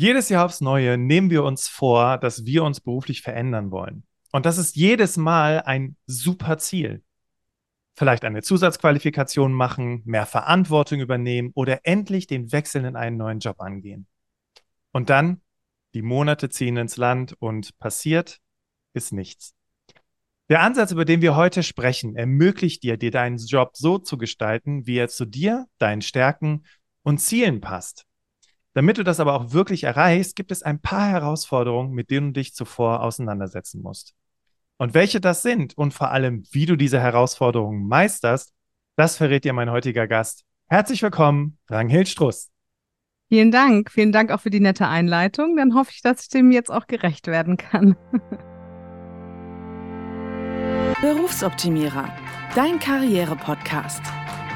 Jedes Jahr aufs Neue nehmen wir uns vor, dass wir uns beruflich verändern wollen. Und das ist jedes Mal ein super Ziel. Vielleicht eine Zusatzqualifikation machen, mehr Verantwortung übernehmen oder endlich den Wechsel in einen neuen Job angehen. Und dann, die Monate ziehen ins Land und passiert ist nichts. Der Ansatz, über den wir heute sprechen, ermöglicht dir, dir deinen Job so zu gestalten, wie er zu dir, deinen Stärken und Zielen passt. Damit du das aber auch wirklich erreichst, gibt es ein paar Herausforderungen, mit denen du dich zuvor auseinandersetzen musst. Und welche das sind und vor allem, wie du diese Herausforderungen meisterst, das verrät dir mein heutiger Gast. Herzlich willkommen, Ranghild Struss. Vielen Dank. Vielen Dank auch für die nette Einleitung. Dann hoffe ich, dass ich dem jetzt auch gerecht werden kann. Berufsoptimierer, dein Karriere-Podcast.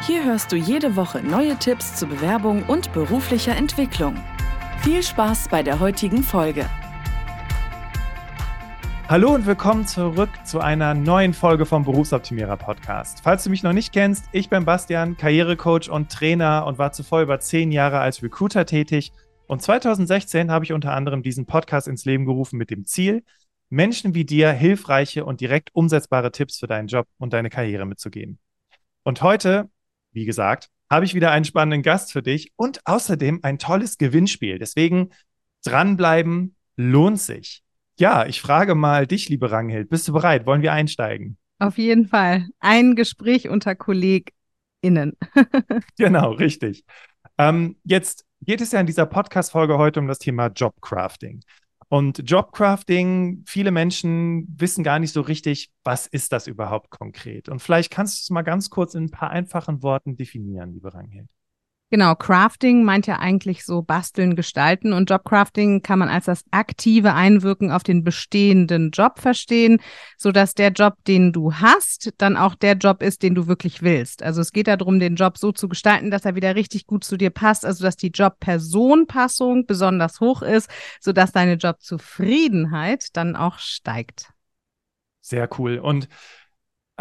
Hier hörst du jede Woche neue Tipps zur Bewerbung und beruflicher Entwicklung. Viel Spaß bei der heutigen Folge. Hallo und willkommen zurück zu einer neuen Folge vom Berufsoptimierer Podcast. Falls du mich noch nicht kennst, ich bin Bastian, Karrierecoach und Trainer und war zuvor über zehn Jahre als Recruiter tätig. Und 2016 habe ich unter anderem diesen Podcast ins Leben gerufen mit dem Ziel, Menschen wie dir hilfreiche und direkt umsetzbare Tipps für deinen Job und deine Karriere mitzugeben. Und heute wie gesagt, habe ich wieder einen spannenden Gast für dich und außerdem ein tolles Gewinnspiel. Deswegen dranbleiben lohnt sich. Ja, ich frage mal dich, liebe Ranghild, bist du bereit? Wollen wir einsteigen? Auf jeden Fall. Ein Gespräch unter KollegInnen. genau, richtig. Ähm, jetzt geht es ja in dieser Podcast-Folge heute um das Thema Jobcrafting. Und Jobcrafting, viele Menschen wissen gar nicht so richtig, was ist das überhaupt konkret. Und vielleicht kannst du es mal ganz kurz in ein paar einfachen Worten definieren, liebe Ranghild. Genau, Crafting meint ja eigentlich so basteln, gestalten und Jobcrafting kann man als das aktive Einwirken auf den bestehenden Job verstehen, so dass der Job, den du hast, dann auch der Job ist, den du wirklich willst. Also es geht darum, den Job so zu gestalten, dass er wieder richtig gut zu dir passt, also dass die Job-Person-Passung besonders hoch ist, so dass deine Jobzufriedenheit dann auch steigt. Sehr cool. Und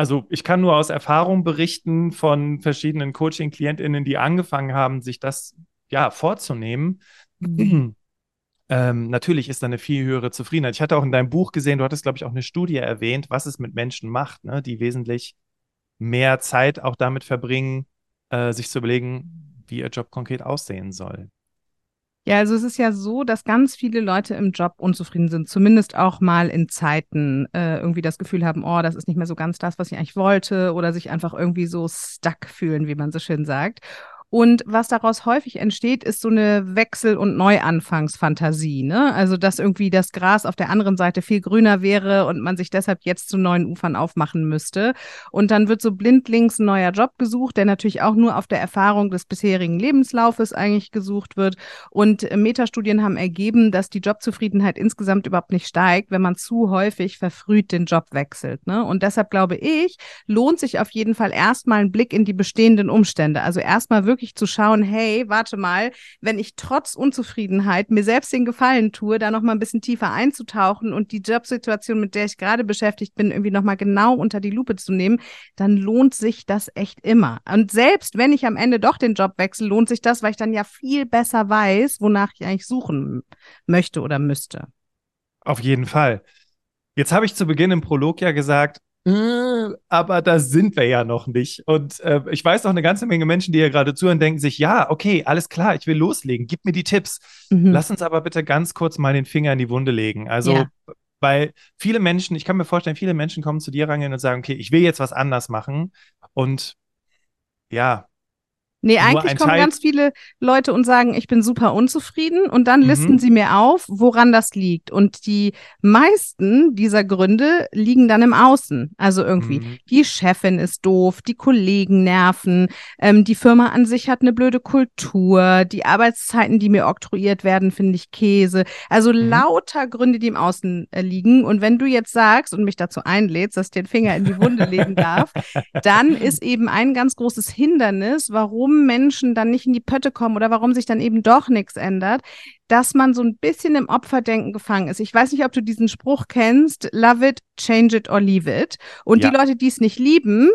also ich kann nur aus Erfahrung berichten von verschiedenen Coaching-KlientInnen, die angefangen haben, sich das ja vorzunehmen. Mhm. Ähm, natürlich ist da eine viel höhere Zufriedenheit. Ich hatte auch in deinem Buch gesehen, du hattest, glaube ich, auch eine Studie erwähnt, was es mit Menschen macht, ne, die wesentlich mehr Zeit auch damit verbringen, äh, sich zu überlegen, wie ihr Job konkret aussehen soll. Ja, also es ist ja so, dass ganz viele Leute im Job unzufrieden sind, zumindest auch mal in Zeiten äh, irgendwie das Gefühl haben, oh, das ist nicht mehr so ganz das, was ich eigentlich wollte, oder sich einfach irgendwie so stuck fühlen, wie man so schön sagt. Und was daraus häufig entsteht, ist so eine Wechsel- und Neuanfangsfantasie. Ne? Also, dass irgendwie das Gras auf der anderen Seite viel grüner wäre und man sich deshalb jetzt zu neuen Ufern aufmachen müsste. Und dann wird so blindlings ein neuer Job gesucht, der natürlich auch nur auf der Erfahrung des bisherigen Lebenslaufes eigentlich gesucht wird. Und Metastudien haben ergeben, dass die Jobzufriedenheit insgesamt überhaupt nicht steigt, wenn man zu häufig verfrüht den Job wechselt. Ne? Und deshalb glaube ich, lohnt sich auf jeden Fall erstmal ein Blick in die bestehenden Umstände. Also erstmal wirklich wirklich zu schauen, hey, warte mal, wenn ich trotz Unzufriedenheit mir selbst den Gefallen tue, da noch mal ein bisschen tiefer einzutauchen und die Jobsituation, mit der ich gerade beschäftigt bin, irgendwie noch mal genau unter die Lupe zu nehmen, dann lohnt sich das echt immer. Und selbst wenn ich am Ende doch den Job wechsle, lohnt sich das, weil ich dann ja viel besser weiß, wonach ich eigentlich suchen möchte oder müsste. Auf jeden Fall. Jetzt habe ich zu Beginn im Prolog ja gesagt, aber da sind wir ja noch nicht. Und äh, ich weiß noch eine ganze Menge Menschen, die hier gerade zuhören, denken sich, ja, okay, alles klar, ich will loslegen, gib mir die Tipps. Mhm. Lass uns aber bitte ganz kurz mal den Finger in die Wunde legen. Also, ja. weil viele Menschen, ich kann mir vorstellen, viele Menschen kommen zu dir rangehen und sagen, okay, ich will jetzt was anders machen. Und ja, Nee, eigentlich kommen Teil ganz viele Leute und sagen, ich bin super unzufrieden und dann mhm. listen sie mir auf, woran das liegt. Und die meisten dieser Gründe liegen dann im Außen. Also irgendwie, mhm. die Chefin ist doof, die Kollegen nerven, ähm, die Firma an sich hat eine blöde Kultur, die Arbeitszeiten, die mir oktroyiert werden, finde ich Käse. Also mhm. lauter Gründe, die im Außen äh, liegen. Und wenn du jetzt sagst und mich dazu einlädst, dass ich den Finger in die Wunde legen darf, dann ist eben ein ganz großes Hindernis, warum warum Menschen dann nicht in die Pötte kommen oder warum sich dann eben doch nichts ändert, dass man so ein bisschen im Opferdenken gefangen ist. Ich weiß nicht, ob du diesen Spruch kennst, love it, change it or leave it. Und ja. die Leute, die es nicht lieben,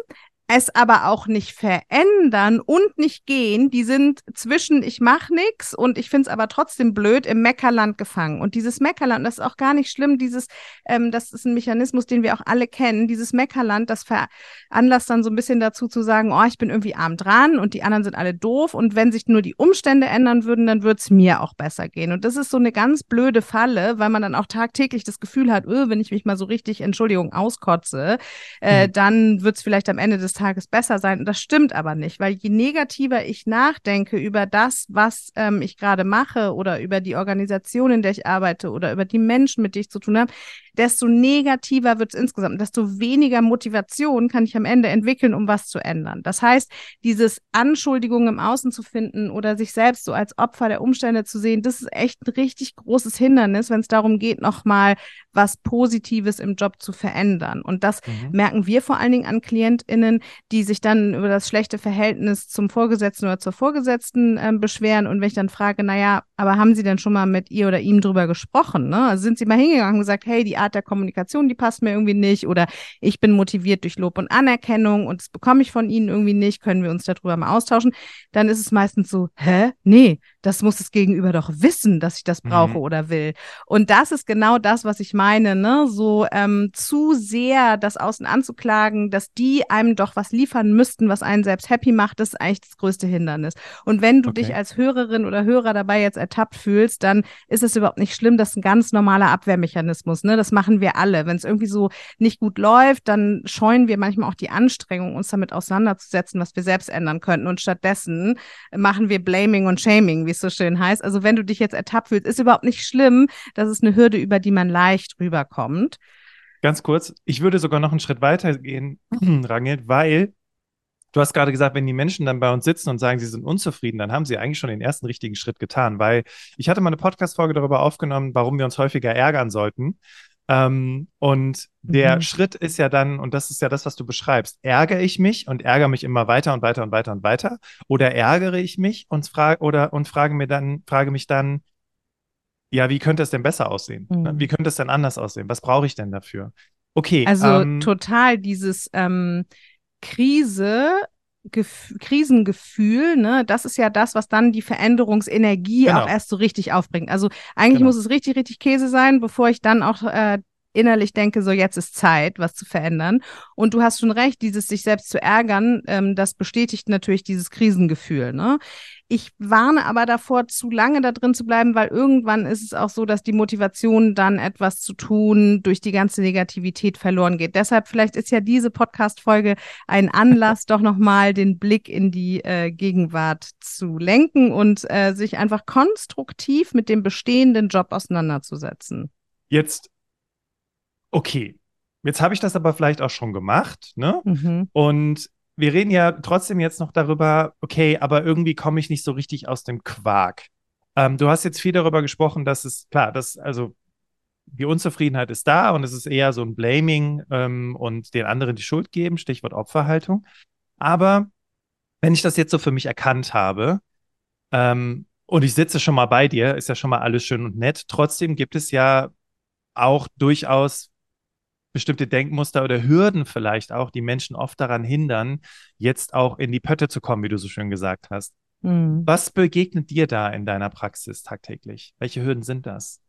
es aber auch nicht verändern und nicht gehen, die sind zwischen ich mach nix und ich find's aber trotzdem blöd im Meckerland gefangen. Und dieses Meckerland, das ist auch gar nicht schlimm, dieses, ähm, das ist ein Mechanismus, den wir auch alle kennen, dieses Meckerland, das veranlasst dann so ein bisschen dazu zu sagen, oh, ich bin irgendwie arm dran und die anderen sind alle doof und wenn sich nur die Umstände ändern würden, dann wird's mir auch besser gehen. Und das ist so eine ganz blöde Falle, weil man dann auch tagtäglich das Gefühl hat, öh, wenn ich mich mal so richtig, Entschuldigung, auskotze, äh, mhm. dann wird's vielleicht am Ende des Tages besser sein. Und das stimmt aber nicht, weil je negativer ich nachdenke über das, was ähm, ich gerade mache oder über die Organisation, in der ich arbeite oder über die Menschen, mit denen ich zu tun habe, desto negativer wird es insgesamt, desto weniger Motivation kann ich am Ende entwickeln, um was zu ändern. Das heißt, dieses Anschuldigungen im Außen zu finden oder sich selbst so als Opfer der Umstände zu sehen, das ist echt ein richtig großes Hindernis, wenn es darum geht, nochmal was Positives im Job zu verändern. Und das mhm. merken wir vor allen Dingen an KlientInnen, die sich dann über das schlechte Verhältnis zum Vorgesetzten oder zur Vorgesetzten äh, beschweren. Und wenn ich dann frage, naja, aber haben Sie denn schon mal mit ihr oder ihm drüber gesprochen? Ne? Also sind Sie mal hingegangen und gesagt, hey, die Art der Kommunikation, die passt mir irgendwie nicht oder ich bin motiviert durch Lob und Anerkennung und das bekomme ich von Ihnen irgendwie nicht, können wir uns darüber mal austauschen? Dann ist es meistens so, hä? Nee, das muss das Gegenüber doch wissen, dass ich das brauche mhm. oder will. Und das ist genau das, was ich meine, ne? So ähm, zu sehr das Außen anzuklagen, dass die einem doch was liefern müssten, was einen selbst happy macht, das ist eigentlich das größte Hindernis. Und wenn du okay. dich als Hörerin oder Hörer dabei jetzt ertappt fühlst, dann ist es überhaupt nicht schlimm. Das ist ein ganz normaler Abwehrmechanismus. Ne? Das machen wir alle. Wenn es irgendwie so nicht gut läuft, dann scheuen wir manchmal auch die Anstrengung, uns damit auseinanderzusetzen, was wir selbst ändern könnten. Und stattdessen machen wir Blaming und Shaming, wie es so schön heißt. Also wenn du dich jetzt ertappt fühlst, ist überhaupt nicht schlimm. Das ist eine Hürde, über die man leicht rüberkommt. Ganz kurz, ich würde sogar noch einen Schritt weiter gehen, Rangel, weil du hast gerade gesagt, wenn die Menschen dann bei uns sitzen und sagen, sie sind unzufrieden, dann haben sie eigentlich schon den ersten richtigen Schritt getan, weil ich hatte mal eine Podcast-Folge darüber aufgenommen, warum wir uns häufiger ärgern sollten. Ähm, und der mhm. Schritt ist ja dann, und das ist ja das, was du beschreibst, ärgere ich mich und ärgere mich immer weiter und weiter und weiter und weiter, oder ärgere ich mich und frage oder und frage mir dann, frage mich dann, ja, wie könnte es denn besser aussehen? Mhm. Wie könnte es denn anders aussehen? Was brauche ich denn dafür? Okay. Also ähm, total dieses ähm, Krise Gef Krisengefühl, ne, das ist ja das, was dann die Veränderungsenergie genau. auch erst so richtig aufbringt. Also eigentlich genau. muss es richtig, richtig Käse sein, bevor ich dann auch äh, innerlich denke, so jetzt ist Zeit, was zu verändern. Und du hast schon recht, dieses sich selbst zu ärgern, ähm, das bestätigt natürlich dieses Krisengefühl. Ne? Ich warne aber davor, zu lange da drin zu bleiben, weil irgendwann ist es auch so, dass die Motivation dann etwas zu tun durch die ganze Negativität verloren geht. Deshalb vielleicht ist ja diese Podcast-Folge ein Anlass, doch nochmal den Blick in die äh, Gegenwart zu lenken und äh, sich einfach konstruktiv mit dem bestehenden Job auseinanderzusetzen. Jetzt okay, jetzt habe ich das aber vielleicht auch schon gemacht, ne? Mhm. Und wir reden ja trotzdem jetzt noch darüber, okay, aber irgendwie komme ich nicht so richtig aus dem Quark. Ähm, du hast jetzt viel darüber gesprochen, dass es, klar, dass, also die Unzufriedenheit ist da und es ist eher so ein Blaming ähm, und den anderen die Schuld geben, Stichwort Opferhaltung. Aber wenn ich das jetzt so für mich erkannt habe, ähm, und ich sitze schon mal bei dir, ist ja schon mal alles schön und nett. Trotzdem gibt es ja auch durchaus bestimmte Denkmuster oder Hürden vielleicht auch, die Menschen oft daran hindern, jetzt auch in die Pötte zu kommen, wie du so schön gesagt hast. Mhm. Was begegnet dir da in deiner Praxis tagtäglich? Welche Hürden sind das?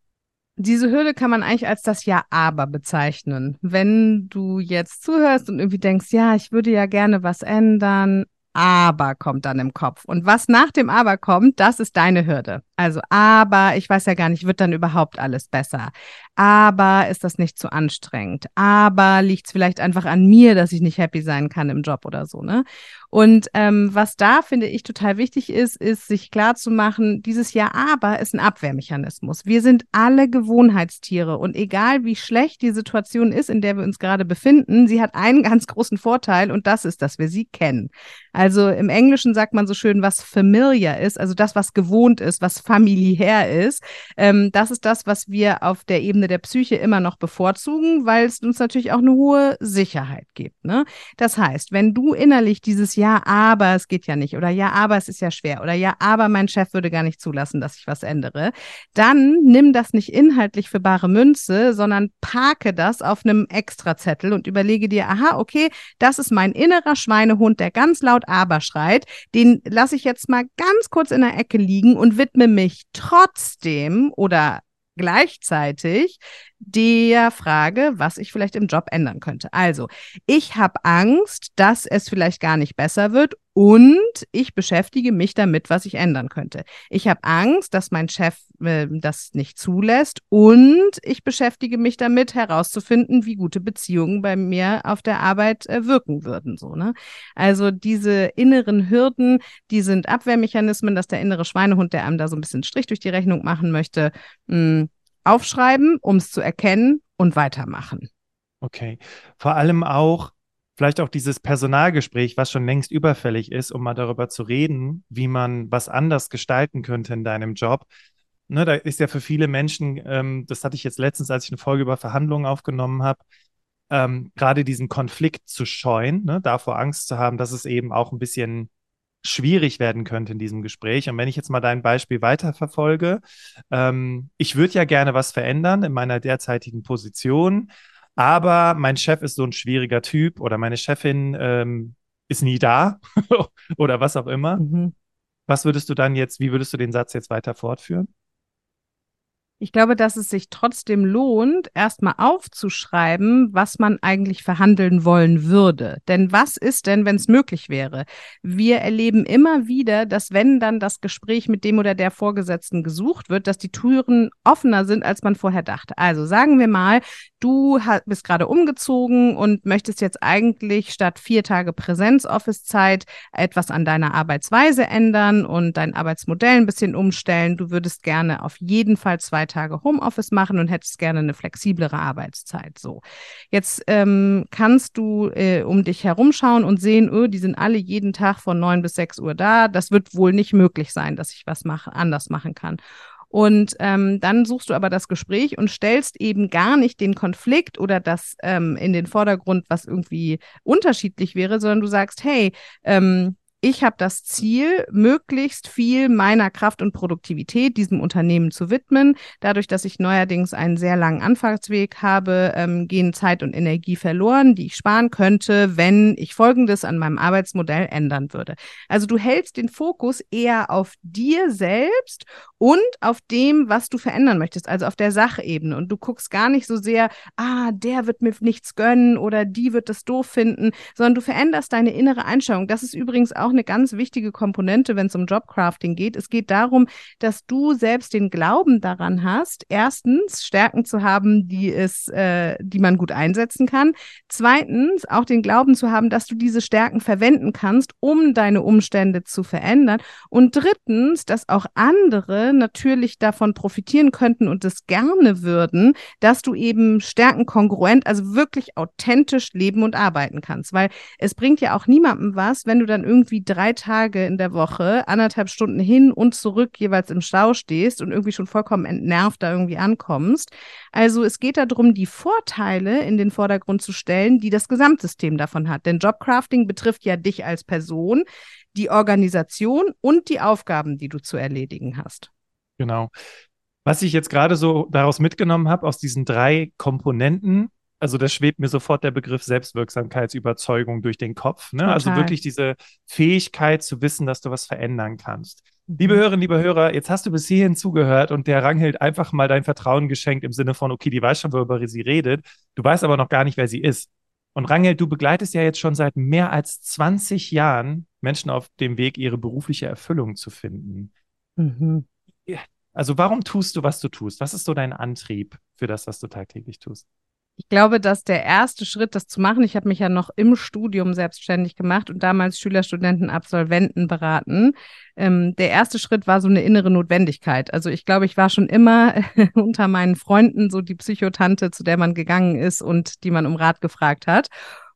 Diese Hürde kann man eigentlich als das Ja-Aber bezeichnen. Wenn du jetzt zuhörst und irgendwie denkst, ja, ich würde ja gerne was ändern, aber kommt dann im Kopf. Und was nach dem Aber kommt, das ist deine Hürde. Also, aber ich weiß ja gar nicht, wird dann überhaupt alles besser? Aber ist das nicht zu anstrengend? Aber liegt es vielleicht einfach an mir, dass ich nicht happy sein kann im Job oder so, ne? Und ähm, was da finde ich total wichtig ist, ist sich klar zu machen, dieses Ja, aber ist ein Abwehrmechanismus. Wir sind alle Gewohnheitstiere und egal wie schlecht die Situation ist, in der wir uns gerade befinden, sie hat einen ganz großen Vorteil und das ist, dass wir sie kennen. Also im Englischen sagt man so schön, was familiar ist, also das, was gewohnt ist, was familiär ist. Ähm, das ist das, was wir auf der Ebene der Psyche immer noch bevorzugen, weil es uns natürlich auch eine hohe Sicherheit gibt. Ne? Das heißt, wenn du innerlich dieses Ja, aber es geht ja nicht oder Ja, aber es ist ja schwer oder Ja, aber mein Chef würde gar nicht zulassen, dass ich was ändere, dann nimm das nicht inhaltlich für bare Münze, sondern parke das auf einem Extrazettel und überlege dir, aha, okay, das ist mein innerer Schweinehund, der ganz laut aber schreit. Den lasse ich jetzt mal ganz kurz in der Ecke liegen und widme mich trotzdem oder gleichzeitig der Frage, was ich vielleicht im Job ändern könnte. Also, ich habe Angst, dass es vielleicht gar nicht besser wird und ich beschäftige mich damit, was ich ändern könnte. Ich habe Angst, dass mein Chef äh, das nicht zulässt und ich beschäftige mich damit, herauszufinden, wie gute Beziehungen bei mir auf der Arbeit äh, wirken würden. So, ne? Also diese inneren Hürden, die sind Abwehrmechanismen, dass der innere Schweinehund, der einem da so ein bisschen Strich durch die Rechnung machen möchte, mh, hm, aufschreiben, um es zu erkennen und weitermachen. Okay. Vor allem auch, vielleicht auch dieses Personalgespräch, was schon längst überfällig ist, um mal darüber zu reden, wie man was anders gestalten könnte in deinem Job. Ne, da ist ja für viele Menschen, ähm, das hatte ich jetzt letztens, als ich eine Folge über Verhandlungen aufgenommen habe, ähm, gerade diesen Konflikt zu scheuen, ne, davor Angst zu haben, dass es eben auch ein bisschen schwierig werden könnte in diesem Gespräch. Und wenn ich jetzt mal dein Beispiel weiterverfolge, ähm, ich würde ja gerne was verändern in meiner derzeitigen Position, aber mein Chef ist so ein schwieriger Typ oder meine Chefin ähm, ist nie da oder was auch immer. Mhm. Was würdest du dann jetzt, wie würdest du den Satz jetzt weiter fortführen? Ich glaube, dass es sich trotzdem lohnt, erstmal aufzuschreiben, was man eigentlich verhandeln wollen würde. Denn was ist denn, wenn es möglich wäre? Wir erleben immer wieder, dass wenn dann das Gespräch mit dem oder der Vorgesetzten gesucht wird, dass die Türen offener sind, als man vorher dachte. Also sagen wir mal, du bist gerade umgezogen und möchtest jetzt eigentlich statt vier Tage Präsenz-Office-Zeit etwas an deiner Arbeitsweise ändern und dein Arbeitsmodell ein bisschen umstellen. Du würdest gerne auf jeden Fall zwei Tage Homeoffice machen und hättest gerne eine flexiblere Arbeitszeit. So. Jetzt ähm, kannst du äh, um dich herumschauen und sehen, oh, die sind alle jeden Tag von neun bis sechs Uhr da. Das wird wohl nicht möglich sein, dass ich was mache, anders machen kann. Und ähm, dann suchst du aber das Gespräch und stellst eben gar nicht den Konflikt oder das ähm, in den Vordergrund, was irgendwie unterschiedlich wäre, sondern du sagst, hey, ähm, ich habe das Ziel, möglichst viel meiner Kraft und Produktivität diesem Unternehmen zu widmen. Dadurch, dass ich neuerdings einen sehr langen Anfahrtsweg habe, ähm, gehen Zeit und Energie verloren, die ich sparen könnte, wenn ich Folgendes an meinem Arbeitsmodell ändern würde. Also du hältst den Fokus eher auf dir selbst und auf dem, was du verändern möchtest, also auf der Sachebene. Und du guckst gar nicht so sehr, ah, der wird mir nichts gönnen oder die wird das doof finden, sondern du veränderst deine innere Einstellung. Das ist übrigens auch auch eine ganz wichtige Komponente, wenn es um Jobcrafting geht. Es geht darum, dass du selbst den Glauben daran hast, erstens Stärken zu haben, die es, äh, die man gut einsetzen kann. Zweitens auch den Glauben zu haben, dass du diese Stärken verwenden kannst, um deine Umstände zu verändern. Und drittens, dass auch andere natürlich davon profitieren könnten und es gerne würden, dass du eben stärkenkongruent, also wirklich authentisch leben und arbeiten kannst. Weil es bringt ja auch niemandem was, wenn du dann irgendwie irgendwie drei Tage in der Woche, anderthalb Stunden hin und zurück jeweils im Stau stehst und irgendwie schon vollkommen entnervt da irgendwie ankommst. Also es geht darum, die Vorteile in den Vordergrund zu stellen, die das Gesamtsystem davon hat. Denn Jobcrafting betrifft ja dich als Person, die Organisation und die Aufgaben, die du zu erledigen hast. Genau. Was ich jetzt gerade so daraus mitgenommen habe, aus diesen drei Komponenten, also da schwebt mir sofort der Begriff Selbstwirksamkeitsüberzeugung durch den Kopf. Ne? Also wirklich diese Fähigkeit zu wissen, dass du was verändern kannst. Mhm. Liebe Hörerinnen, liebe Hörer, jetzt hast du bis hierhin zugehört und der Ranghild einfach mal dein Vertrauen geschenkt im Sinne von, okay, die weiß schon, worüber sie redet. Du weißt aber noch gar nicht, wer sie ist. Und Ranghild, du begleitest ja jetzt schon seit mehr als 20 Jahren Menschen auf dem Weg, ihre berufliche Erfüllung zu finden. Mhm. Also warum tust du, was du tust? Was ist so dein Antrieb für das, was du tagtäglich tust? Ich glaube, dass der erste Schritt, das zu machen, ich habe mich ja noch im Studium selbstständig gemacht und damals Schüler, Studenten, Absolventen beraten. Ähm, der erste Schritt war so eine innere Notwendigkeit. Also ich glaube, ich war schon immer unter meinen Freunden so die Psychotante, zu der man gegangen ist und die man um Rat gefragt hat.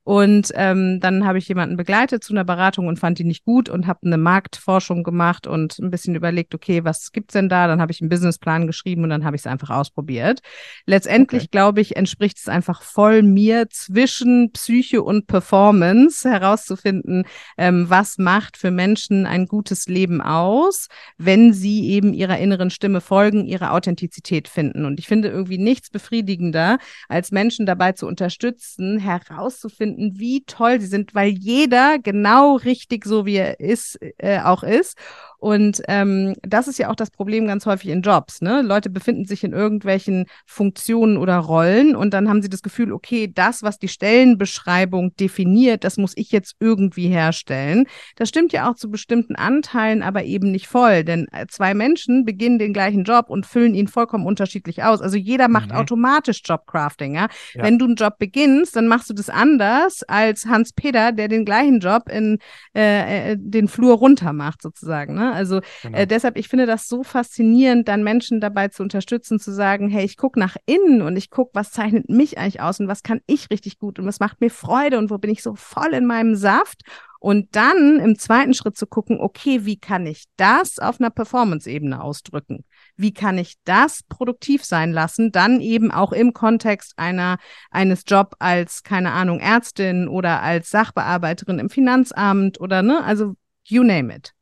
Und ähm, dann habe ich jemanden begleitet zu einer Beratung und fand die nicht gut und habe eine Marktforschung gemacht und ein bisschen überlegt, okay, was gibt's denn da? Dann habe ich einen Businessplan geschrieben und dann habe ich es einfach ausprobiert. Letztendlich, okay. glaube ich, entspricht es einfach voll mir zwischen Psyche und Performance herauszufinden, ähm, was macht für Menschen ein gutes Leben aus, wenn sie eben ihrer inneren Stimme folgen, ihre Authentizität finden. Und ich finde irgendwie nichts befriedigender, als Menschen dabei zu unterstützen, herauszufinden, finden, wie toll sie sind, weil jeder genau richtig so wie er ist, äh, auch ist. Und ähm, das ist ja auch das Problem ganz häufig in Jobs. Ne? Leute befinden sich in irgendwelchen Funktionen oder Rollen und dann haben sie das Gefühl, okay, das, was die Stellenbeschreibung definiert, das muss ich jetzt irgendwie herstellen. Das stimmt ja auch zu bestimmten Anteilen, aber eben nicht voll, denn äh, zwei Menschen beginnen den gleichen Job und füllen ihn vollkommen unterschiedlich aus. Also jeder macht mhm. automatisch Jobcrafting. Ja? ja? Wenn du einen Job beginnst, dann machst du das anders als Hans Peter, der den gleichen Job in äh, äh den Flur runter macht, sozusagen. Ne? Also äh, genau. äh, deshalb, ich finde das so faszinierend, dann Menschen dabei zu unterstützen, zu sagen, hey, ich gucke nach innen und ich gucke, was zeichnet mich eigentlich aus und was kann ich richtig gut und was macht mir Freude und wo bin ich so voll in meinem Saft. Und dann im zweiten Schritt zu gucken, okay, wie kann ich das auf einer Performance-Ebene ausdrücken? Wie kann ich das produktiv sein lassen? Dann eben auch im Kontext einer, eines Job als, keine Ahnung, Ärztin oder als Sachbearbeiterin im Finanzamt oder, ne, also you name it.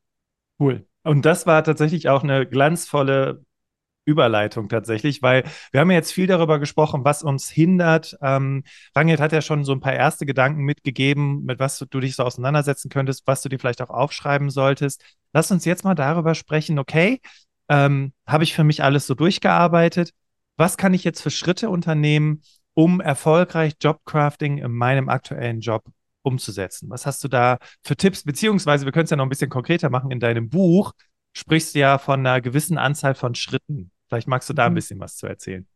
Cool. Und das war tatsächlich auch eine glanzvolle Überleitung tatsächlich, weil wir haben ja jetzt viel darüber gesprochen, was uns hindert. Ähm, Rangit hat ja schon so ein paar erste Gedanken mitgegeben, mit was du, dich so auseinandersetzen könntest, was du dir vielleicht auch aufschreiben solltest. Lass uns jetzt mal darüber sprechen, okay, ähm, habe ich für mich alles so durchgearbeitet? Was kann ich jetzt für Schritte unternehmen, um erfolgreich Jobcrafting in meinem aktuellen Job umzusetzen? Was hast du da für Tipps? Beziehungsweise, wir können es ja noch ein bisschen konkreter machen. In deinem Buch sprichst du ja von einer gewissen Anzahl von Schritten. Vielleicht magst du da ein mhm. bisschen was zu erzählen.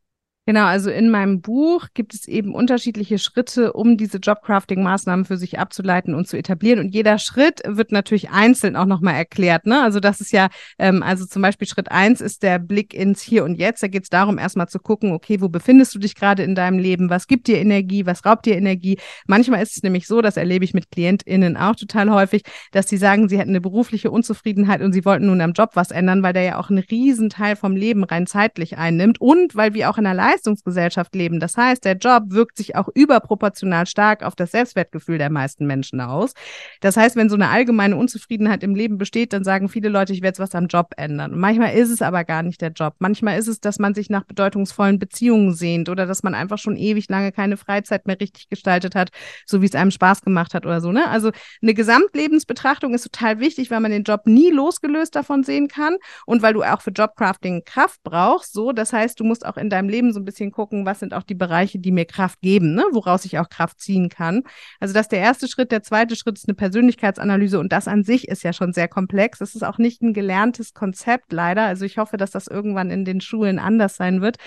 Genau, also in meinem Buch gibt es eben unterschiedliche Schritte, um diese Jobcrafting-Maßnahmen für sich abzuleiten und zu etablieren. Und jeder Schritt wird natürlich einzeln auch nochmal erklärt. Ne? Also das ist ja, ähm, also zum Beispiel Schritt eins ist der Blick ins Hier und Jetzt. Da geht es darum, erstmal zu gucken, okay, wo befindest du dich gerade in deinem Leben? Was gibt dir Energie? Was raubt dir Energie? Manchmal ist es nämlich so, das erlebe ich mit KlientInnen auch total häufig, dass sie sagen, sie hätten eine berufliche Unzufriedenheit und sie wollten nun am Job was ändern, weil der ja auch einen Riesenteil vom Leben rein zeitlich einnimmt und weil wir auch in einer Leistungsgesellschaft leben. Das heißt, der Job wirkt sich auch überproportional stark auf das Selbstwertgefühl der meisten Menschen aus. Das heißt, wenn so eine allgemeine Unzufriedenheit im Leben besteht, dann sagen viele Leute, ich werde jetzt was am Job ändern. Und manchmal ist es aber gar nicht der Job. Manchmal ist es, dass man sich nach bedeutungsvollen Beziehungen sehnt oder dass man einfach schon ewig lange keine Freizeit mehr richtig gestaltet hat, so wie es einem Spaß gemacht hat oder so. Ne? Also eine Gesamtlebensbetrachtung ist total wichtig, weil man den Job nie losgelöst davon sehen kann und weil du auch für Jobcrafting Kraft brauchst. So, das heißt, du musst auch in deinem Leben so ein bisschen gucken, was sind auch die Bereiche, die mir Kraft geben, ne? woraus ich auch Kraft ziehen kann. Also das ist der erste Schritt. Der zweite Schritt ist eine Persönlichkeitsanalyse und das an sich ist ja schon sehr komplex. Das ist auch nicht ein gelerntes Konzept leider. Also ich hoffe, dass das irgendwann in den Schulen anders sein wird.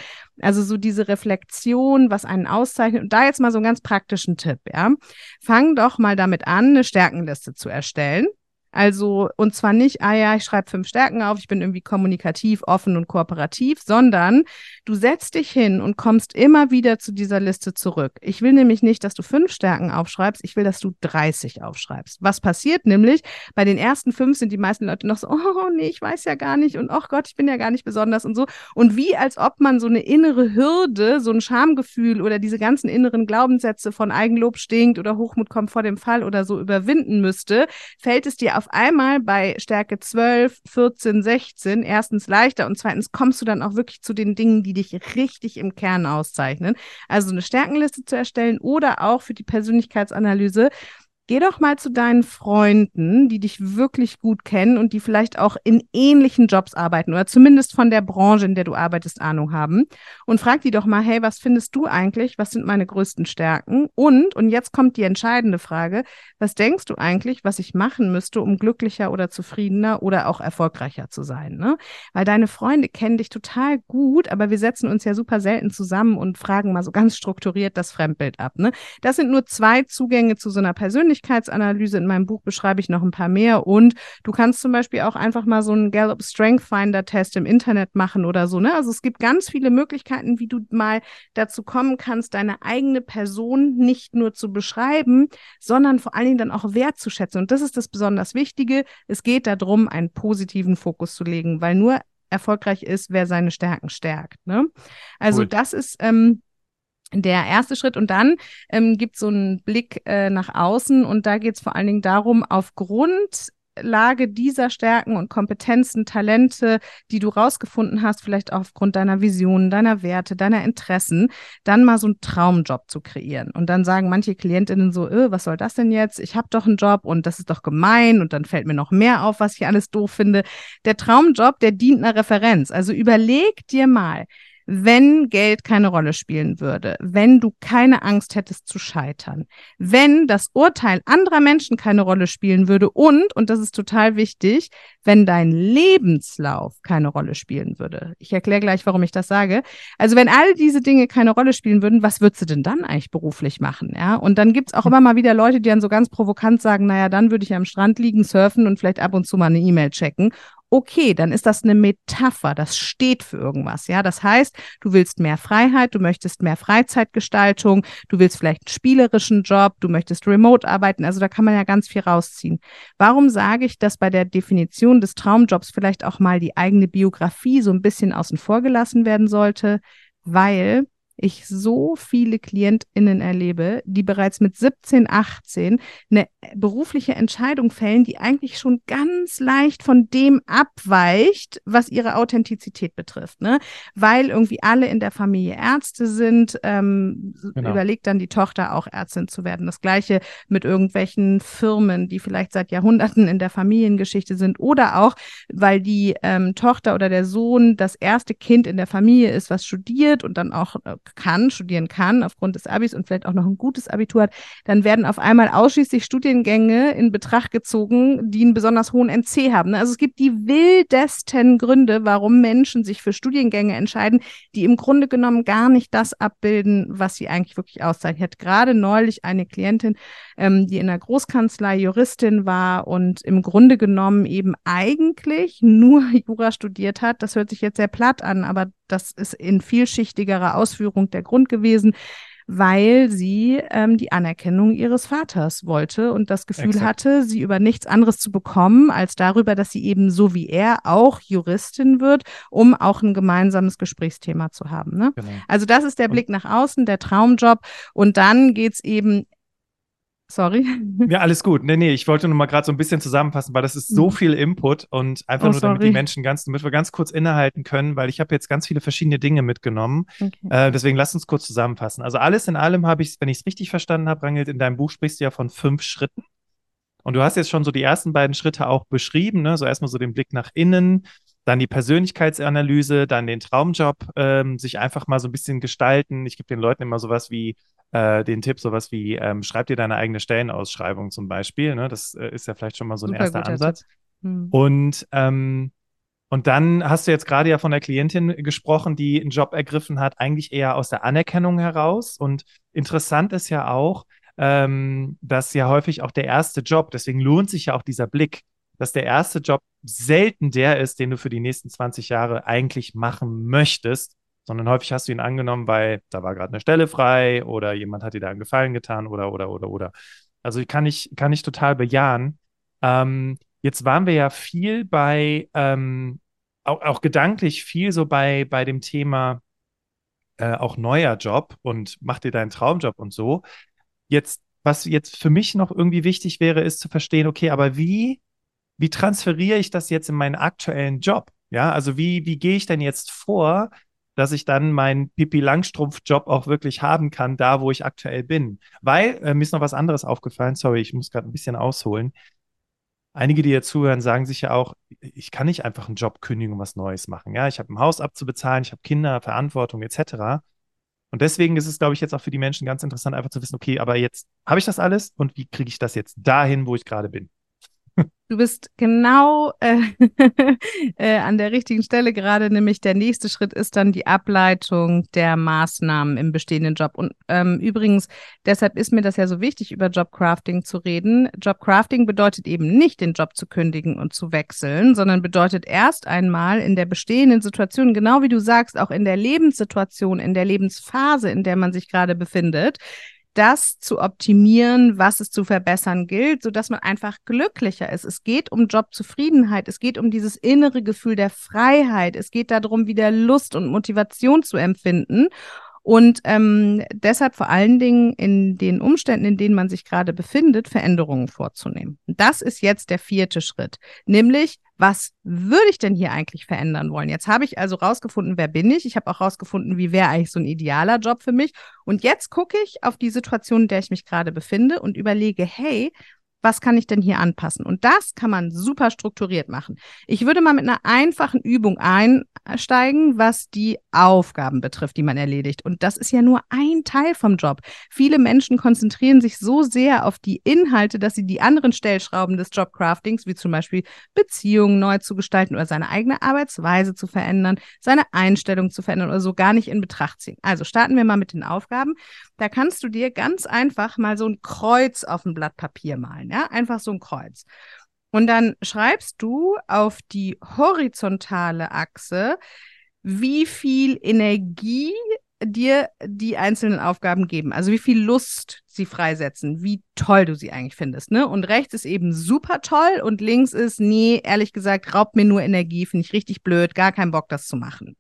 Also so diese Reflexion, was einen auszeichnet. Und da jetzt mal so einen ganz praktischen Tipp, ja. Fang doch mal damit an, eine Stärkenliste zu erstellen. Also, und zwar nicht, ah ja, ich schreibe fünf Stärken auf, ich bin irgendwie kommunikativ, offen und kooperativ, sondern du setzt dich hin und kommst immer wieder zu dieser Liste zurück. Ich will nämlich nicht, dass du fünf Stärken aufschreibst, ich will, dass du 30 aufschreibst. Was passiert nämlich? Bei den ersten fünf sind die meisten Leute noch so, oh nee, ich weiß ja gar nicht und oh Gott, ich bin ja gar nicht besonders und so. Und wie als ob man so eine innere Hürde, so ein Schamgefühl oder diese ganzen inneren Glaubenssätze von Eigenlob stinkt oder Hochmut kommt vor dem Fall oder so überwinden müsste, fällt es dir auf auf einmal bei Stärke 12, 14, 16 erstens leichter und zweitens kommst du dann auch wirklich zu den Dingen, die dich richtig im Kern auszeichnen. Also eine Stärkenliste zu erstellen oder auch für die Persönlichkeitsanalyse Geh doch mal zu deinen Freunden, die dich wirklich gut kennen und die vielleicht auch in ähnlichen Jobs arbeiten oder zumindest von der Branche, in der du arbeitest, Ahnung haben. Und frag die doch mal, hey, was findest du eigentlich? Was sind meine größten Stärken? Und, und jetzt kommt die entscheidende Frage, was denkst du eigentlich, was ich machen müsste, um glücklicher oder zufriedener oder auch erfolgreicher zu sein? Ne? Weil deine Freunde kennen dich total gut, aber wir setzen uns ja super selten zusammen und fragen mal so ganz strukturiert das Fremdbild ab. Ne? Das sind nur zwei Zugänge zu so einer Persönlichkeit Persönlichkeitsanalyse. In meinem Buch beschreibe ich noch ein paar mehr. Und du kannst zum Beispiel auch einfach mal so einen Gallup Strength Finder Test im Internet machen oder so. Ne? Also es gibt ganz viele Möglichkeiten, wie du mal dazu kommen kannst, deine eigene Person nicht nur zu beschreiben, sondern vor allen Dingen dann auch wertzuschätzen. Und das ist das besonders Wichtige. Es geht darum, einen positiven Fokus zu legen, weil nur erfolgreich ist, wer seine Stärken stärkt. Ne? Also cool. das ist ähm, der erste Schritt. Und dann ähm, gibt es so einen Blick äh, nach außen und da geht es vor allen Dingen darum, aufgrund Lage dieser Stärken und Kompetenzen, Talente, die du rausgefunden hast, vielleicht auch aufgrund deiner Visionen, deiner Werte, deiner Interessen, dann mal so einen Traumjob zu kreieren. Und dann sagen manche Klientinnen so, öh, was soll das denn jetzt? Ich habe doch einen Job und das ist doch gemein und dann fällt mir noch mehr auf, was ich alles doof finde. Der Traumjob, der dient einer Referenz. Also überleg dir mal, wenn Geld keine Rolle spielen würde, wenn du keine Angst hättest zu scheitern, wenn das Urteil anderer Menschen keine Rolle spielen würde und, und das ist total wichtig, wenn dein Lebenslauf keine Rolle spielen würde. Ich erkläre gleich, warum ich das sage. Also wenn all diese Dinge keine Rolle spielen würden, was würdest du denn dann eigentlich beruflich machen? Ja, und dann gibt's auch hm. immer mal wieder Leute, die dann so ganz provokant sagen, naja, dann würde ich am Strand liegen, surfen und vielleicht ab und zu mal eine E-Mail checken okay, dann ist das eine Metapher, das steht für irgendwas, ja. Das heißt, du willst mehr Freiheit, du möchtest mehr Freizeitgestaltung, du willst vielleicht einen spielerischen Job, du möchtest remote arbeiten, also da kann man ja ganz viel rausziehen. Warum sage ich, dass bei der Definition des Traumjobs vielleicht auch mal die eigene Biografie so ein bisschen außen vor gelassen werden sollte? Weil ich so viele KlientInnen erlebe, die bereits mit 17, 18 eine berufliche Entscheidung fällen, die eigentlich schon ganz leicht von dem abweicht, was ihre Authentizität betrifft. Ne? Weil irgendwie alle in der Familie Ärzte sind, ähm, genau. überlegt dann die Tochter auch Ärztin zu werden. Das gleiche mit irgendwelchen Firmen, die vielleicht seit Jahrhunderten in der Familiengeschichte sind oder auch, weil die ähm, Tochter oder der Sohn das erste Kind in der Familie ist, was studiert und dann auch äh, kann, studieren kann, aufgrund des Abis und vielleicht auch noch ein gutes Abitur hat, dann werden auf einmal ausschließlich Studiengänge in Betracht gezogen, die einen besonders hohen NC haben. Also es gibt die wildesten Gründe, warum Menschen sich für Studiengänge entscheiden, die im Grunde genommen gar nicht das abbilden, was sie eigentlich wirklich auszeichnet. Ich hatte gerade neulich eine Klientin, ähm, die in der Großkanzlei Juristin war und im Grunde genommen eben eigentlich nur Jura studiert hat. Das hört sich jetzt sehr platt an, aber das ist in vielschichtigerer Ausführung der Grund gewesen, weil sie ähm, die Anerkennung ihres Vaters wollte und das Gefühl Exakt. hatte, sie über nichts anderes zu bekommen, als darüber, dass sie eben so wie er auch Juristin wird, um auch ein gemeinsames Gesprächsthema zu haben. Ne? Genau. Also das ist der Blick nach außen, der Traumjob. Und dann geht's eben Sorry. Ja, alles gut. Nee, nee, ich wollte nur mal gerade so ein bisschen zusammenfassen, weil das ist so mhm. viel Input und einfach oh, nur, damit sorry. die Menschen ganz, damit wir ganz kurz innehalten können, weil ich habe jetzt ganz viele verschiedene Dinge mitgenommen. Okay. Äh, deswegen lass uns kurz zusammenfassen. Also alles in allem habe ich, wenn ich es richtig verstanden habe, Rangelt, in deinem Buch sprichst du ja von fünf Schritten. Und du hast jetzt schon so die ersten beiden Schritte auch beschrieben, ne? So erstmal so den Blick nach innen, dann die Persönlichkeitsanalyse, dann den Traumjob, ähm, sich einfach mal so ein bisschen gestalten. Ich gebe den Leuten immer sowas wie äh, den Tipp, sowas wie, ähm, schreib dir deine eigene Stellenausschreibung zum Beispiel. Ne? Das äh, ist ja vielleicht schon mal so ein Super erster Ansatz. Hm. Und, ähm, und dann hast du jetzt gerade ja von der Klientin gesprochen, die einen Job ergriffen hat, eigentlich eher aus der Anerkennung heraus. Und interessant ist ja auch, ähm, dass ja häufig auch der erste Job, deswegen lohnt sich ja auch dieser Blick, dass der erste Job selten der ist, den du für die nächsten 20 Jahre eigentlich machen möchtest, sondern häufig hast du ihn angenommen, weil da war gerade eine Stelle frei oder jemand hat dir da einen Gefallen getan oder, oder, oder, oder. Also kann ich, kann ich total bejahen. Ähm, jetzt waren wir ja viel bei, ähm, auch, auch gedanklich viel so bei, bei dem Thema äh, auch neuer Job und mach dir deinen Traumjob und so. Jetzt, was jetzt für mich noch irgendwie wichtig wäre, ist zu verstehen, okay, aber wie, wie transferiere ich das jetzt in meinen aktuellen Job? Ja, also wie, wie gehe ich denn jetzt vor, dass ich dann meinen Pipi Langstrumpf-Job auch wirklich haben kann, da wo ich aktuell bin. Weil, äh, mir ist noch was anderes aufgefallen, sorry, ich muss gerade ein bisschen ausholen. Einige, die hier zuhören, sagen sich ja auch, ich kann nicht einfach einen Job kündigen und was Neues machen. Ja, ich habe ein Haus abzubezahlen, ich habe Kinder, Verantwortung etc. Und deswegen ist es, glaube ich, jetzt auch für die Menschen ganz interessant, einfach zu wissen, okay, aber jetzt habe ich das alles und wie kriege ich das jetzt dahin, wo ich gerade bin? Du bist genau äh, äh, an der richtigen Stelle gerade, nämlich der nächste Schritt ist dann die Ableitung der Maßnahmen im bestehenden Job. Und ähm, übrigens, deshalb ist mir das ja so wichtig, über Jobcrafting zu reden. Jobcrafting bedeutet eben nicht, den Job zu kündigen und zu wechseln, sondern bedeutet erst einmal in der bestehenden Situation, genau wie du sagst, auch in der Lebenssituation, in der Lebensphase, in der man sich gerade befindet, das zu optimieren, was es zu verbessern gilt, so dass man einfach glücklicher ist. Es geht um Jobzufriedenheit, es geht um dieses innere Gefühl der Freiheit, es geht darum, wieder Lust und Motivation zu empfinden. Und ähm, deshalb vor allen Dingen in den Umständen, in denen man sich gerade befindet, Veränderungen vorzunehmen. Das ist jetzt der vierte Schritt, nämlich was würde ich denn hier eigentlich verändern wollen? Jetzt habe ich also rausgefunden, wer bin ich. Ich habe auch rausgefunden, wie wäre eigentlich so ein idealer Job für mich. Und jetzt gucke ich auf die Situation, in der ich mich gerade befinde und überlege, hey, was kann ich denn hier anpassen? Und das kann man super strukturiert machen. Ich würde mal mit einer einfachen Übung einsteigen, was die Aufgaben betrifft, die man erledigt. Und das ist ja nur ein Teil vom Job. Viele Menschen konzentrieren sich so sehr auf die Inhalte, dass sie die anderen Stellschrauben des Jobcraftings, wie zum Beispiel Beziehungen neu zu gestalten oder seine eigene Arbeitsweise zu verändern, seine Einstellung zu verändern oder so gar nicht in Betracht ziehen. Also starten wir mal mit den Aufgaben. Da kannst du dir ganz einfach mal so ein Kreuz auf ein Blatt Papier malen. Ja? Einfach so ein Kreuz. Und dann schreibst du auf die horizontale Achse, wie viel Energie dir die einzelnen Aufgaben geben. Also wie viel Lust sie freisetzen, wie toll du sie eigentlich findest. Ne? Und rechts ist eben super toll und links ist, nee, ehrlich gesagt, raubt mir nur Energie, finde ich richtig blöd, gar keinen Bock, das zu machen.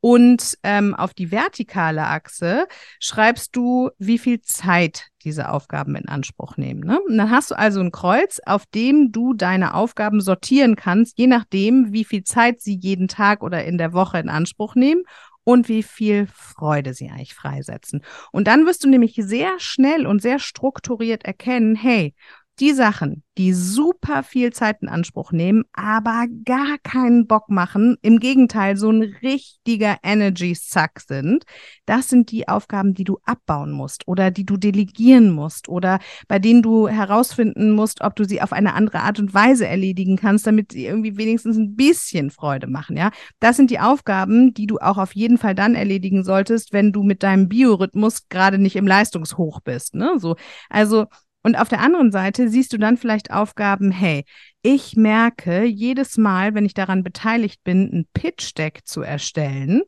Und ähm, auf die vertikale Achse schreibst du, wie viel Zeit diese Aufgaben in Anspruch nehmen. Ne? Und dann hast du also ein Kreuz, auf dem du deine Aufgaben sortieren kannst, je nachdem, wie viel Zeit sie jeden Tag oder in der Woche in Anspruch nehmen und wie viel Freude sie eigentlich freisetzen. Und dann wirst du nämlich sehr schnell und sehr strukturiert erkennen, hey, die Sachen, die super viel Zeit in Anspruch nehmen, aber gar keinen Bock machen, im Gegenteil so ein richtiger Energy-Suck sind, das sind die Aufgaben, die du abbauen musst oder die du delegieren musst oder bei denen du herausfinden musst, ob du sie auf eine andere Art und Weise erledigen kannst, damit sie irgendwie wenigstens ein bisschen Freude machen, ja. Das sind die Aufgaben, die du auch auf jeden Fall dann erledigen solltest, wenn du mit deinem Biorhythmus gerade nicht im Leistungshoch bist, ne? So, also und auf der anderen Seite siehst du dann vielleicht Aufgaben, hey, ich merke jedes Mal, wenn ich daran beteiligt bin, ein Pitch-Deck zu erstellen,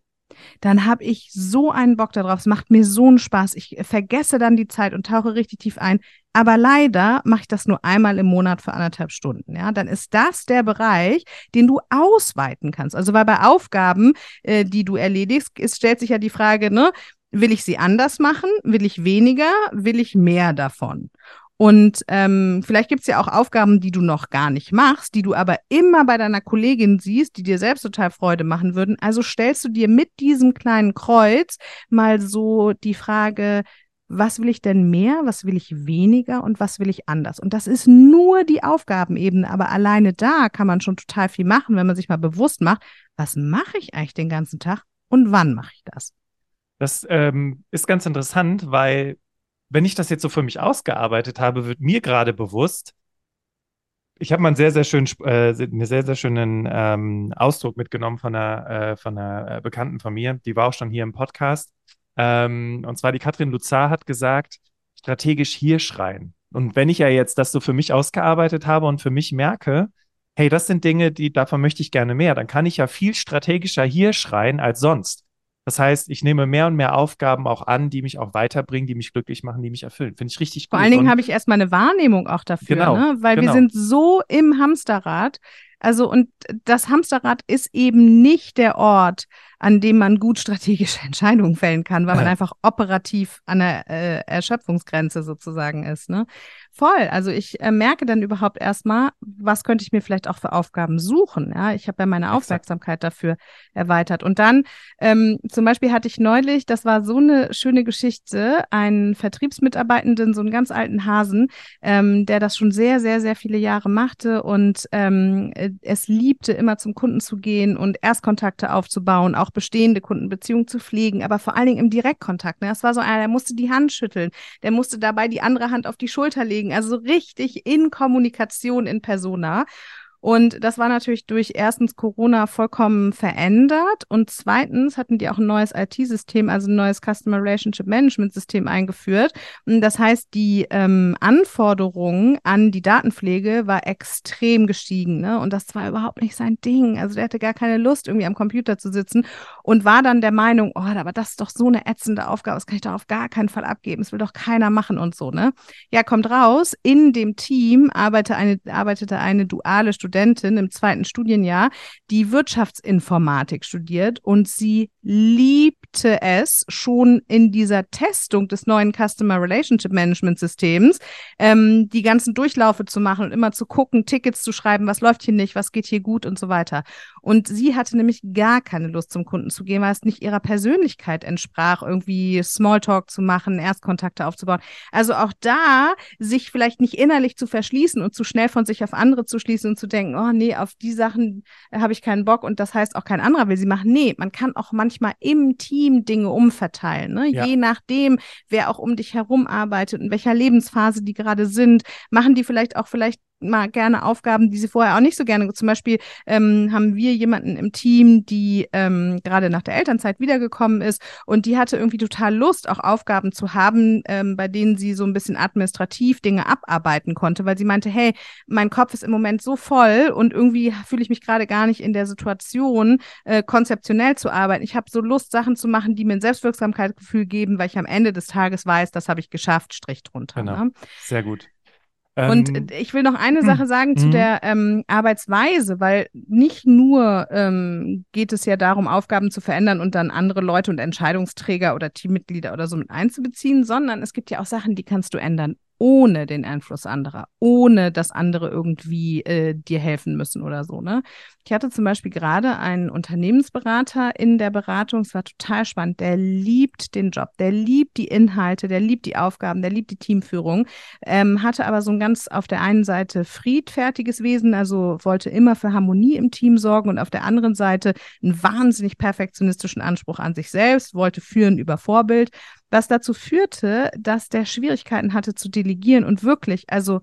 dann habe ich so einen Bock darauf. Es macht mir so einen Spaß. Ich vergesse dann die Zeit und tauche richtig tief ein. Aber leider mache ich das nur einmal im Monat für anderthalb Stunden. Ja, dann ist das der Bereich, den du ausweiten kannst. Also weil bei Aufgaben, äh, die du erledigst, ist, stellt sich ja die Frage, ne, will ich sie anders machen? Will ich weniger? Will ich mehr davon? Und ähm, vielleicht gibt es ja auch Aufgaben, die du noch gar nicht machst, die du aber immer bei deiner Kollegin siehst, die dir selbst total Freude machen würden. Also stellst du dir mit diesem kleinen Kreuz mal so die Frage, was will ich denn mehr, was will ich weniger und was will ich anders? Und das ist nur die Aufgabenebene, aber alleine da kann man schon total viel machen, wenn man sich mal bewusst macht, was mache ich eigentlich den ganzen Tag und wann mache ich das? Das ähm, ist ganz interessant, weil wenn ich das jetzt so für mich ausgearbeitet habe, wird mir gerade bewusst, ich habe mal einen sehr, sehr schönen, äh, einen sehr, sehr schönen ähm, Ausdruck mitgenommen von einer, äh, von einer äh, Bekannten von mir, die war auch schon hier im Podcast. Ähm, und zwar die Katrin Luzar hat gesagt, strategisch hier schreien. Und wenn ich ja jetzt das so für mich ausgearbeitet habe und für mich merke, hey, das sind Dinge, die davon möchte ich gerne mehr, dann kann ich ja viel strategischer hier schreien als sonst. Das heißt, ich nehme mehr und mehr Aufgaben auch an, die mich auch weiterbringen, die mich glücklich machen, die mich erfüllen. Finde ich richtig gut. Vor allen Dingen habe ich erstmal eine Wahrnehmung auch dafür, genau, ne? weil genau. wir sind so im Hamsterrad. Also, und das Hamsterrad ist eben nicht der Ort, an dem man gut strategische Entscheidungen fällen kann, weil man einfach operativ an der äh, Erschöpfungsgrenze sozusagen ist. Ne? Voll. Also ich äh, merke dann überhaupt erstmal, was könnte ich mir vielleicht auch für Aufgaben suchen. Ja, ich habe ja meine Aufmerksamkeit dafür erweitert. Und dann ähm, zum Beispiel hatte ich neulich, das war so eine schöne Geschichte, einen Vertriebsmitarbeitenden, so einen ganz alten Hasen, ähm, der das schon sehr, sehr, sehr viele Jahre machte und ähm, es liebte, immer zum Kunden zu gehen und Erstkontakte aufzubauen, auch bestehende Kundenbeziehungen zu pflegen, aber vor allen Dingen im Direktkontakt. Ne? Das war so einer, der musste die Hand schütteln, der musste dabei die andere Hand auf die Schulter legen, also so richtig in Kommunikation in Persona. Und das war natürlich durch erstens Corona vollkommen verändert und zweitens hatten die auch ein neues IT-System, also ein neues Customer Relationship Management System eingeführt. Und das heißt, die ähm, Anforderungen an die Datenpflege war extrem gestiegen. Ne? Und das war überhaupt nicht sein Ding. Also der hatte gar keine Lust, irgendwie am Computer zu sitzen und war dann der Meinung, oh, aber das ist doch so eine ätzende Aufgabe, das kann ich doch auf gar keinen Fall abgeben. Das will doch keiner machen und so, ne? Ja, kommt raus, in dem Team arbeitete eine, arbeitete eine duale Studentin Studentin im zweiten Studienjahr, die Wirtschaftsinformatik studiert und sie liebte es schon in dieser Testung des neuen Customer Relationship Management Systems, ähm, die ganzen Durchlaufe zu machen und immer zu gucken, Tickets zu schreiben, was läuft hier nicht, was geht hier gut und so weiter. Und sie hatte nämlich gar keine Lust zum Kunden zu gehen, weil es nicht ihrer Persönlichkeit entsprach, irgendwie Smalltalk zu machen, Erstkontakte aufzubauen. Also auch da sich vielleicht nicht innerlich zu verschließen und zu schnell von sich auf andere zu schließen und zu denken, oh nee, auf die Sachen habe ich keinen Bock und das heißt auch kein anderer will sie machen. Nee, man kann auch manchmal im Team Dinge umverteilen, ne? Ja. je nachdem, wer auch um dich herum arbeitet und welcher Lebensphase die gerade sind, machen die vielleicht auch vielleicht mal gerne Aufgaben, die sie vorher auch nicht so gerne. Zum Beispiel ähm, haben wir jemanden im Team, die ähm, gerade nach der Elternzeit wiedergekommen ist und die hatte irgendwie total Lust, auch Aufgaben zu haben, ähm, bei denen sie so ein bisschen administrativ Dinge abarbeiten konnte, weil sie meinte, hey, mein Kopf ist im Moment so voll und irgendwie fühle ich mich gerade gar nicht in der Situation, äh, konzeptionell zu arbeiten. Ich habe so Lust, Sachen zu machen, die mir ein Selbstwirksamkeitsgefühl geben, weil ich am Ende des Tages weiß, das habe ich geschafft, Strich drunter. Genau. Ne? Sehr gut. Und ähm, ich will noch eine Sache sagen zu mhm. der ähm, Arbeitsweise, weil nicht nur ähm, geht es ja darum, Aufgaben zu verändern und dann andere Leute und Entscheidungsträger oder Teammitglieder oder so mit einzubeziehen, sondern es gibt ja auch Sachen, die kannst du ändern ohne den Einfluss anderer, ohne dass andere irgendwie äh, dir helfen müssen oder so. Ne? Ich hatte zum Beispiel gerade einen Unternehmensberater in der Beratung, es war total spannend, der liebt den Job, der liebt die Inhalte, der liebt die Aufgaben, der liebt die Teamführung, ähm, hatte aber so ein ganz auf der einen Seite friedfertiges Wesen, also wollte immer für Harmonie im Team sorgen und auf der anderen Seite einen wahnsinnig perfektionistischen Anspruch an sich selbst, wollte führen über Vorbild was dazu führte, dass der Schwierigkeiten hatte zu delegieren und wirklich, also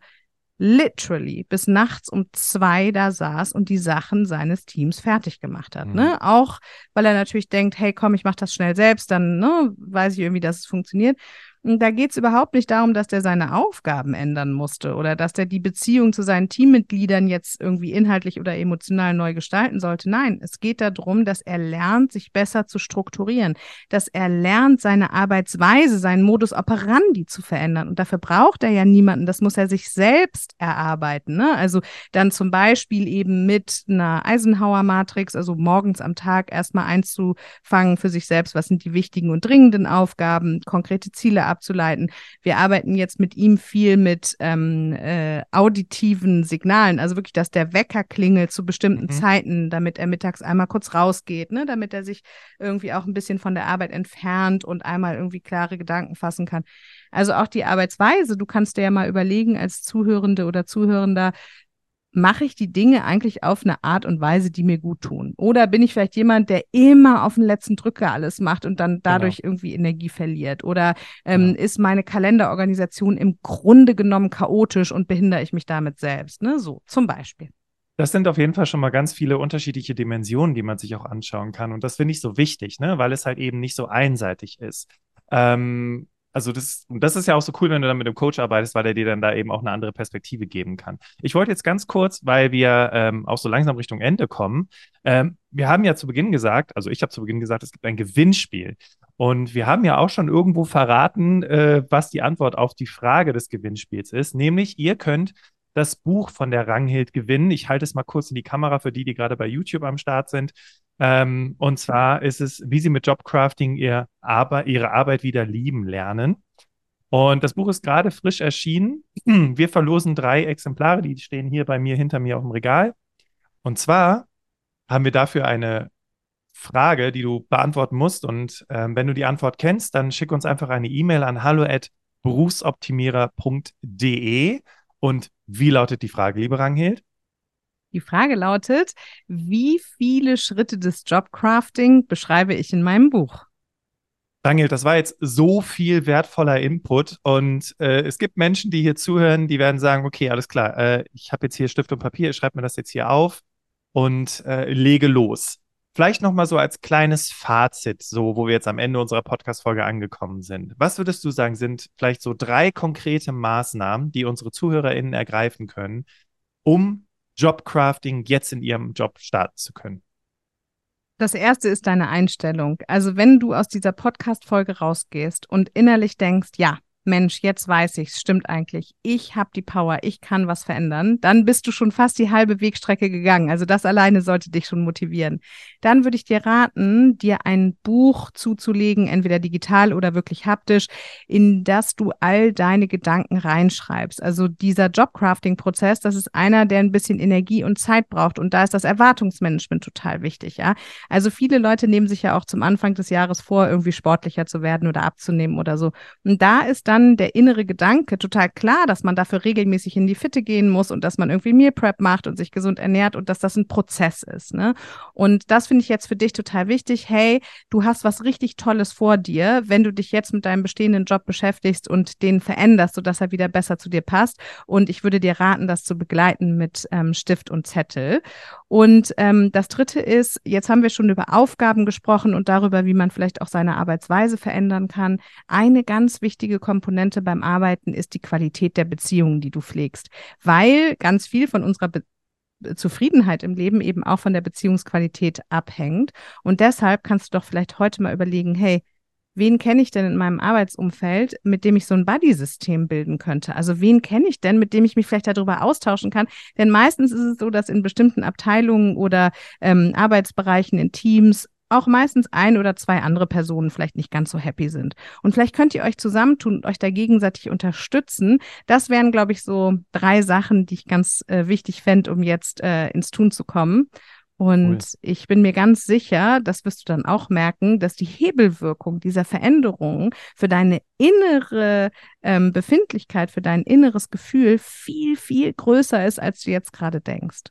literally bis nachts um zwei da saß und die Sachen seines Teams fertig gemacht hat. Ne? Mhm. Ne? Auch weil er natürlich denkt, hey, komm, ich mach das schnell selbst, dann ne, weiß ich irgendwie, dass es funktioniert. Da geht es überhaupt nicht darum, dass der seine Aufgaben ändern musste oder dass der die Beziehung zu seinen Teammitgliedern jetzt irgendwie inhaltlich oder emotional neu gestalten sollte. Nein, es geht darum, dass er lernt, sich besser zu strukturieren, dass er lernt, seine Arbeitsweise, seinen Modus operandi zu verändern. Und dafür braucht er ja niemanden. Das muss er sich selbst erarbeiten. Ne? Also dann zum Beispiel eben mit einer Eisenhower-Matrix, also morgens am Tag erstmal einzufangen für sich selbst, was sind die wichtigen und dringenden Aufgaben, konkrete Ziele abzuleiten. Wir arbeiten jetzt mit ihm viel mit ähm, äh, auditiven Signalen, also wirklich, dass der Wecker klingelt zu bestimmten mhm. Zeiten, damit er mittags einmal kurz rausgeht, ne? damit er sich irgendwie auch ein bisschen von der Arbeit entfernt und einmal irgendwie klare Gedanken fassen kann. Also auch die Arbeitsweise, du kannst dir ja mal überlegen als Zuhörende oder Zuhörender, mache ich die Dinge eigentlich auf eine Art und Weise, die mir gut tun? Oder bin ich vielleicht jemand, der immer auf den letzten Drücker alles macht und dann dadurch genau. irgendwie Energie verliert? Oder ähm, ja. ist meine Kalenderorganisation im Grunde genommen chaotisch und behindere ich mich damit selbst? Ne? So, zum Beispiel. Das sind auf jeden Fall schon mal ganz viele unterschiedliche Dimensionen, die man sich auch anschauen kann. Und das finde ich so wichtig, ne? weil es halt eben nicht so einseitig ist. Ähm, also das, das ist ja auch so cool, wenn du dann mit einem Coach arbeitest, weil er dir dann da eben auch eine andere Perspektive geben kann. Ich wollte jetzt ganz kurz, weil wir ähm, auch so langsam Richtung Ende kommen, ähm, wir haben ja zu Beginn gesagt, also ich habe zu Beginn gesagt, es gibt ein Gewinnspiel. Und wir haben ja auch schon irgendwo verraten, äh, was die Antwort auf die Frage des Gewinnspiels ist, nämlich ihr könnt das Buch von der Ranghild gewinnen. Ich halte es mal kurz in die Kamera für die, die gerade bei YouTube am Start sind. Ähm, und zwar ist es, wie sie mit Jobcrafting ihr Arbe ihre Arbeit wieder lieben lernen. Und das Buch ist gerade frisch erschienen. Wir verlosen drei Exemplare, die stehen hier bei mir hinter mir auf dem Regal. Und zwar haben wir dafür eine Frage, die du beantworten musst. Und ähm, wenn du die Antwort kennst, dann schick uns einfach eine E-Mail an hallo@berufsoptimierer.de. Und wie lautet die Frage, liebe Ranghild? Die Frage lautet, wie viele Schritte des Jobcrafting beschreibe ich in meinem Buch? Daniel, das war jetzt so viel wertvoller Input und äh, es gibt Menschen, die hier zuhören, die werden sagen, okay, alles klar, äh, ich habe jetzt hier Stift und Papier, ich schreibe mir das jetzt hier auf und äh, lege los. Vielleicht noch mal so als kleines Fazit, so wo wir jetzt am Ende unserer Podcast-Folge angekommen sind. Was würdest du sagen, sind vielleicht so drei konkrete Maßnahmen, die unsere ZuhörerInnen ergreifen können, um Jobcrafting jetzt in ihrem Job starten zu können? Das erste ist deine Einstellung. Also wenn du aus dieser Podcast-Folge rausgehst und innerlich denkst, ja, Mensch, jetzt weiß ich, es stimmt eigentlich. Ich habe die Power, ich kann was verändern. Dann bist du schon fast die halbe Wegstrecke gegangen. Also das alleine sollte dich schon motivieren. Dann würde ich dir raten, dir ein Buch zuzulegen, entweder digital oder wirklich haptisch, in das du all deine Gedanken reinschreibst. Also dieser Jobcrafting-Prozess, das ist einer, der ein bisschen Energie und Zeit braucht. Und da ist das Erwartungsmanagement total wichtig, ja. Also viele Leute nehmen sich ja auch zum Anfang des Jahres vor, irgendwie sportlicher zu werden oder abzunehmen oder so. Und da ist dann dann der innere Gedanke total klar, dass man dafür regelmäßig in die Fitte gehen muss und dass man irgendwie Meal Prep macht und sich gesund ernährt und dass das ein Prozess ist. Ne? Und das finde ich jetzt für dich total wichtig. Hey, du hast was richtig Tolles vor dir, wenn du dich jetzt mit deinem bestehenden Job beschäftigst und den veränderst, sodass er wieder besser zu dir passt. Und ich würde dir raten, das zu begleiten mit ähm, Stift und Zettel. Und ähm, das Dritte ist, jetzt haben wir schon über Aufgaben gesprochen und darüber, wie man vielleicht auch seine Arbeitsweise verändern kann. Eine ganz wichtige Komponente beim Arbeiten ist die Qualität der Beziehungen, die du pflegst, weil ganz viel von unserer Be Zufriedenheit im Leben eben auch von der Beziehungsqualität abhängt. Und deshalb kannst du doch vielleicht heute mal überlegen, hey, wen kenne ich denn in meinem Arbeitsumfeld, mit dem ich so ein Buddy-System bilden könnte? Also wen kenne ich denn, mit dem ich mich vielleicht darüber austauschen kann? Denn meistens ist es so, dass in bestimmten Abteilungen oder ähm, Arbeitsbereichen in Teams auch meistens ein oder zwei andere Personen vielleicht nicht ganz so happy sind. Und vielleicht könnt ihr euch zusammentun und euch da gegenseitig unterstützen. Das wären, glaube ich, so drei Sachen, die ich ganz äh, wichtig fände, um jetzt äh, ins Tun zu kommen. Und cool. ich bin mir ganz sicher, das wirst du dann auch merken, dass die Hebelwirkung dieser Veränderung für deine innere ähm, Befindlichkeit, für dein inneres Gefühl viel, viel größer ist, als du jetzt gerade denkst.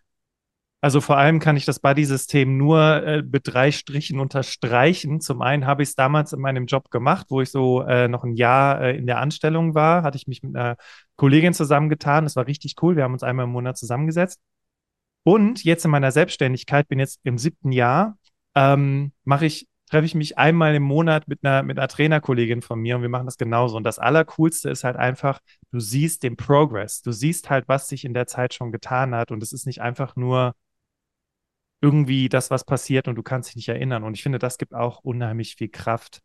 Also vor allem kann ich das Buddy-System nur äh, mit drei Strichen unterstreichen. Zum einen habe ich es damals in meinem Job gemacht, wo ich so äh, noch ein Jahr äh, in der Anstellung war, hatte ich mich mit einer Kollegin zusammengetan. Das war richtig cool. Wir haben uns einmal im Monat zusammengesetzt und jetzt in meiner Selbstständigkeit, bin jetzt im siebten Jahr, ähm, mache ich, treffe ich mich einmal im Monat mit einer, mit einer Trainerkollegin von mir und wir machen das genauso. Und das Allercoolste ist halt einfach, du siehst den Progress. Du siehst halt, was sich in der Zeit schon getan hat. Und es ist nicht einfach nur irgendwie das, was passiert und du kannst dich nicht erinnern. Und ich finde, das gibt auch unheimlich viel Kraft.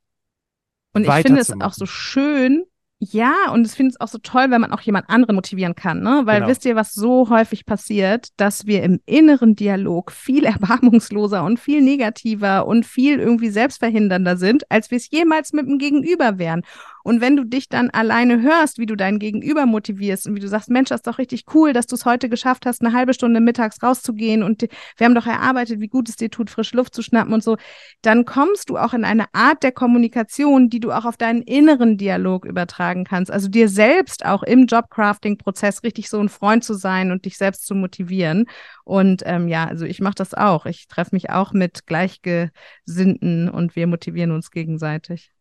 Und ich finde es auch so schön, ja, und ich finde es auch so toll, wenn man auch jemand anderen motivieren kann, ne? Weil genau. wisst ihr, was so häufig passiert, dass wir im inneren Dialog viel erbarmungsloser und viel negativer und viel irgendwie selbstverhindernder sind, als wir es jemals mit dem Gegenüber wären. Und wenn du dich dann alleine hörst, wie du deinen Gegenüber motivierst und wie du sagst, Mensch, das ist doch richtig cool, dass du es heute geschafft hast, eine halbe Stunde mittags rauszugehen und wir haben doch erarbeitet, wie gut es dir tut, frisch Luft zu schnappen und so, dann kommst du auch in eine Art der Kommunikation, die du auch auf deinen inneren Dialog übertragen kannst. Also dir selbst auch im Jobcrafting-Prozess richtig so ein Freund zu sein und dich selbst zu motivieren. Und ähm, ja, also ich mache das auch. Ich treffe mich auch mit Gleichgesinnten und wir motivieren uns gegenseitig.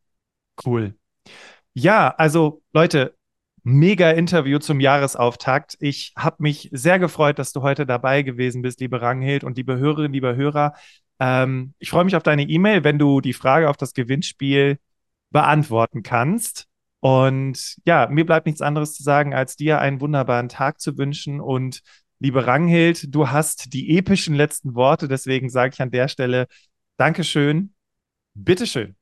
Cool. Ja, also Leute, mega Interview zum Jahresauftakt. Ich habe mich sehr gefreut, dass du heute dabei gewesen bist, liebe Ranghild und liebe Hörerinnen, liebe Hörer. Ähm, ich freue mich auf deine E-Mail, wenn du die Frage auf das Gewinnspiel beantworten kannst. Und ja, mir bleibt nichts anderes zu sagen, als dir einen wunderbaren Tag zu wünschen. Und liebe Ranghild, du hast die epischen letzten Worte. Deswegen sage ich an der Stelle Dankeschön. Bitteschön.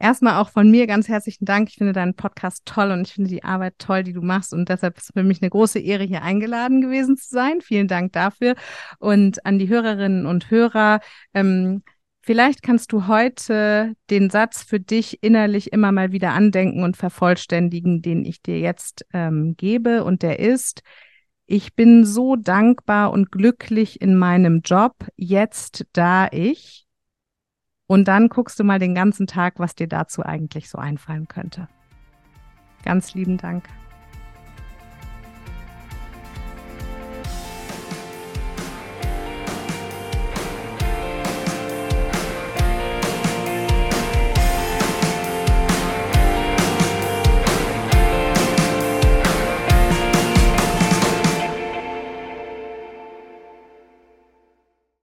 Erstmal auch von mir ganz herzlichen Dank. Ich finde deinen Podcast toll und ich finde die Arbeit toll, die du machst. Und deshalb ist es für mich eine große Ehre, hier eingeladen gewesen zu sein. Vielen Dank dafür. Und an die Hörerinnen und Hörer, ähm, vielleicht kannst du heute den Satz für dich innerlich immer mal wieder andenken und vervollständigen, den ich dir jetzt ähm, gebe. Und der ist, ich bin so dankbar und glücklich in meinem Job, jetzt da ich und dann guckst du mal den ganzen Tag, was dir dazu eigentlich so einfallen könnte. Ganz lieben Dank.